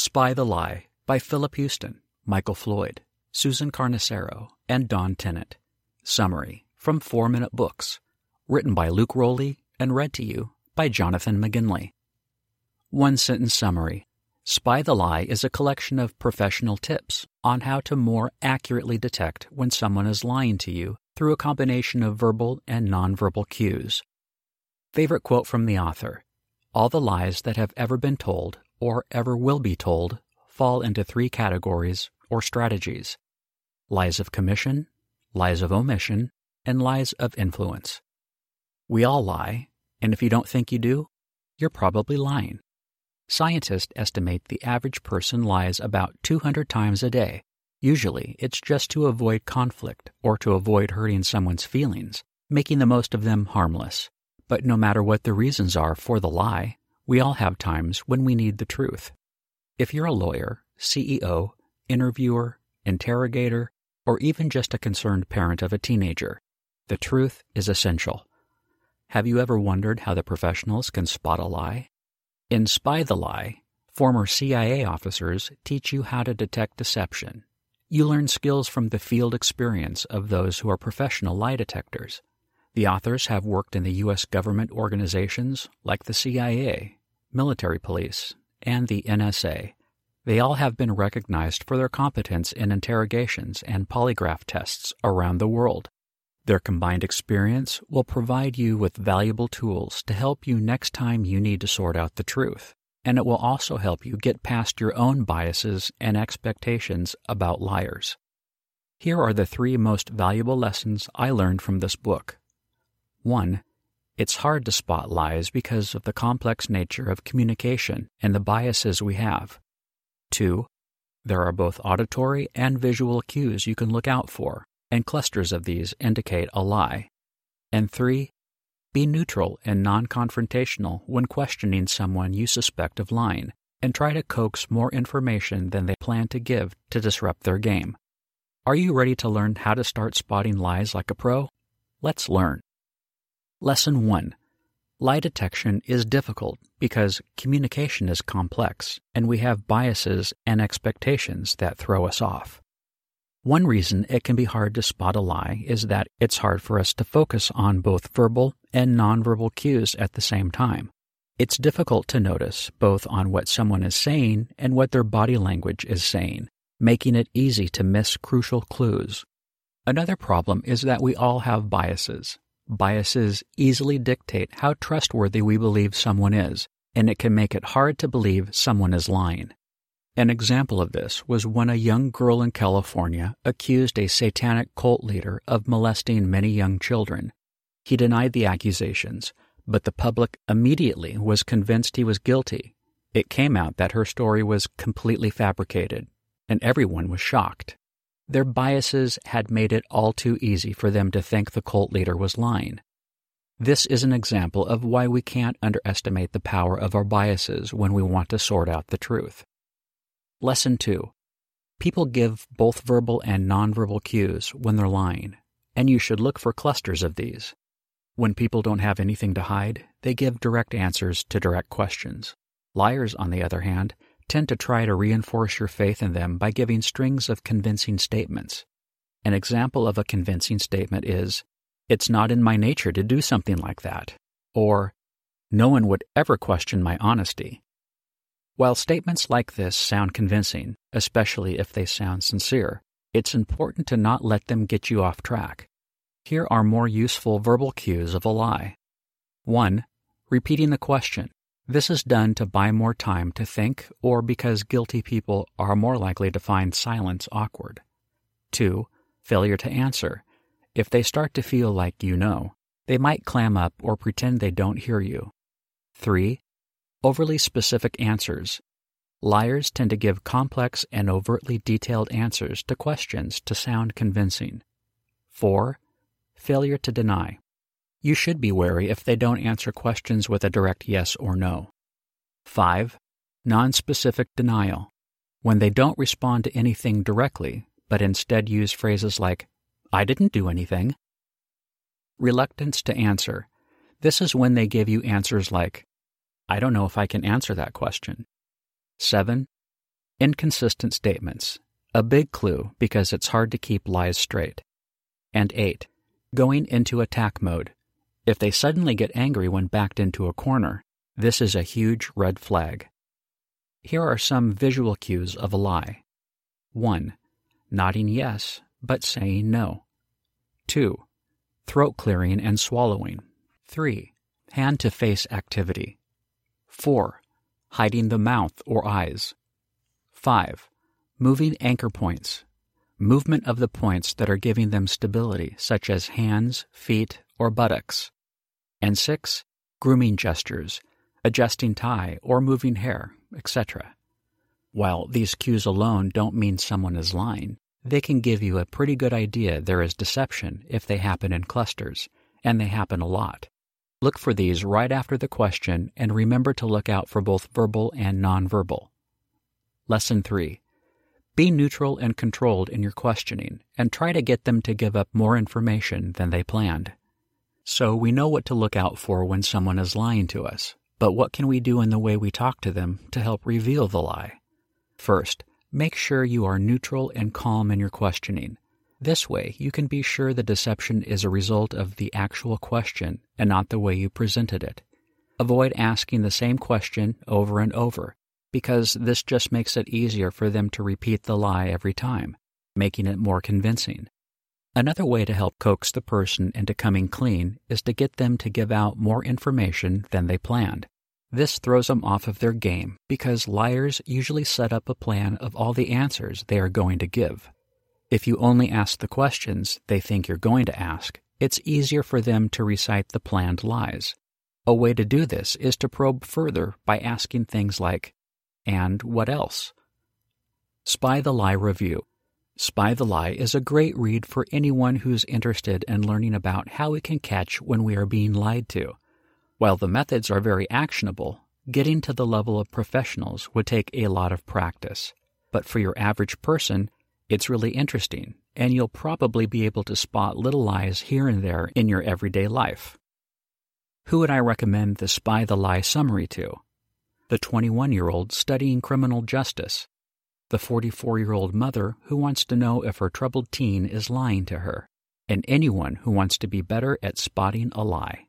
Spy the Lie by Philip Houston, Michael Floyd, Susan Carnicero, and Don Tennant. Summary from 4 Minute Books. Written by Luke Rowley and read to you by Jonathan McGinley. One sentence summary Spy the Lie is a collection of professional tips on how to more accurately detect when someone is lying to you through a combination of verbal and nonverbal cues. Favorite quote from the author All the lies that have ever been told or ever will be told fall into three categories or strategies lies of commission, lies of omission, and lies of influence. We all lie, and if you don't think you do, you're probably lying. Scientists estimate the average person lies about 200 times a day. Usually, it's just to avoid conflict or to avoid hurting someone's feelings, making the most of them harmless. But no matter what the reasons are for the lie, we all have times when we need the truth. If you're a lawyer, CEO, interviewer, interrogator, or even just a concerned parent of a teenager, the truth is essential. Have you ever wondered how the professionals can spot a lie? In Spy the Lie, former CIA officers teach you how to detect deception. You learn skills from the field experience of those who are professional lie detectors. The authors have worked in the U.S. government organizations like the CIA, military police, and the NSA. They all have been recognized for their competence in interrogations and polygraph tests around the world. Their combined experience will provide you with valuable tools to help you next time you need to sort out the truth, and it will also help you get past your own biases and expectations about liars. Here are the three most valuable lessons I learned from this book. 1. It's hard to spot lies because of the complex nature of communication and the biases we have. 2. There are both auditory and visual cues you can look out for, and clusters of these indicate a lie. And 3. Be neutral and non confrontational when questioning someone you suspect of lying, and try to coax more information than they plan to give to disrupt their game. Are you ready to learn how to start spotting lies like a pro? Let's learn. Lesson 1 Lie detection is difficult because communication is complex and we have biases and expectations that throw us off. One reason it can be hard to spot a lie is that it's hard for us to focus on both verbal and nonverbal cues at the same time. It's difficult to notice both on what someone is saying and what their body language is saying, making it easy to miss crucial clues. Another problem is that we all have biases, Biases easily dictate how trustworthy we believe someone is, and it can make it hard to believe someone is lying. An example of this was when a young girl in California accused a satanic cult leader of molesting many young children. He denied the accusations, but the public immediately was convinced he was guilty. It came out that her story was completely fabricated, and everyone was shocked. Their biases had made it all too easy for them to think the cult leader was lying. This is an example of why we can't underestimate the power of our biases when we want to sort out the truth. Lesson 2 People give both verbal and nonverbal cues when they're lying, and you should look for clusters of these. When people don't have anything to hide, they give direct answers to direct questions. Liars, on the other hand, tend to try to reinforce your faith in them by giving strings of convincing statements. An example of a convincing statement is, It's not in my nature to do something like that, or No one would ever question my honesty. While statements like this sound convincing, especially if they sound sincere, it's important to not let them get you off track. Here are more useful verbal cues of a lie. 1. Repeating the question. This is done to buy more time to think or because guilty people are more likely to find silence awkward. 2. Failure to answer. If they start to feel like you know, they might clam up or pretend they don't hear you. 3. Overly specific answers. Liars tend to give complex and overtly detailed answers to questions to sound convincing. 4. Failure to deny. You should be wary if they don't answer questions with a direct yes or no. 5. Nonspecific denial. When they don't respond to anything directly, but instead use phrases like, I didn't do anything. Reluctance to answer. This is when they give you answers like, I don't know if I can answer that question. 7. Inconsistent statements, a big clue because it's hard to keep lies straight. And 8. Going into attack mode. If they suddenly get angry when backed into a corner, this is a huge red flag. Here are some visual cues of a lie 1. Nodding yes, but saying no. 2. Throat clearing and swallowing. 3. Hand to face activity. 4. Hiding the mouth or eyes. 5. Moving anchor points. Movement of the points that are giving them stability, such as hands, feet, or buttocks. And 6. Grooming gestures, adjusting tie or moving hair, etc. While these cues alone don't mean someone is lying, they can give you a pretty good idea there is deception if they happen in clusters, and they happen a lot. Look for these right after the question and remember to look out for both verbal and nonverbal. Lesson 3. Be neutral and controlled in your questioning and try to get them to give up more information than they planned. So we know what to look out for when someone is lying to us, but what can we do in the way we talk to them to help reveal the lie? First, make sure you are neutral and calm in your questioning. This way, you can be sure the deception is a result of the actual question and not the way you presented it. Avoid asking the same question over and over, because this just makes it easier for them to repeat the lie every time, making it more convincing. Another way to help coax the person into coming clean is to get them to give out more information than they planned. This throws them off of their game because liars usually set up a plan of all the answers they are going to give. If you only ask the questions they think you're going to ask, it's easier for them to recite the planned lies. A way to do this is to probe further by asking things like, and what else? Spy the Lie Review. Spy the Lie is a great read for anyone who's interested in learning about how we can catch when we are being lied to. While the methods are very actionable, getting to the level of professionals would take a lot of practice. But for your average person, it's really interesting, and you'll probably be able to spot little lies here and there in your everyday life. Who would I recommend the Spy the Lie summary to? The 21 year old studying criminal justice, the 44 year old mother who wants to know if her troubled teen is lying to her, and anyone who wants to be better at spotting a lie.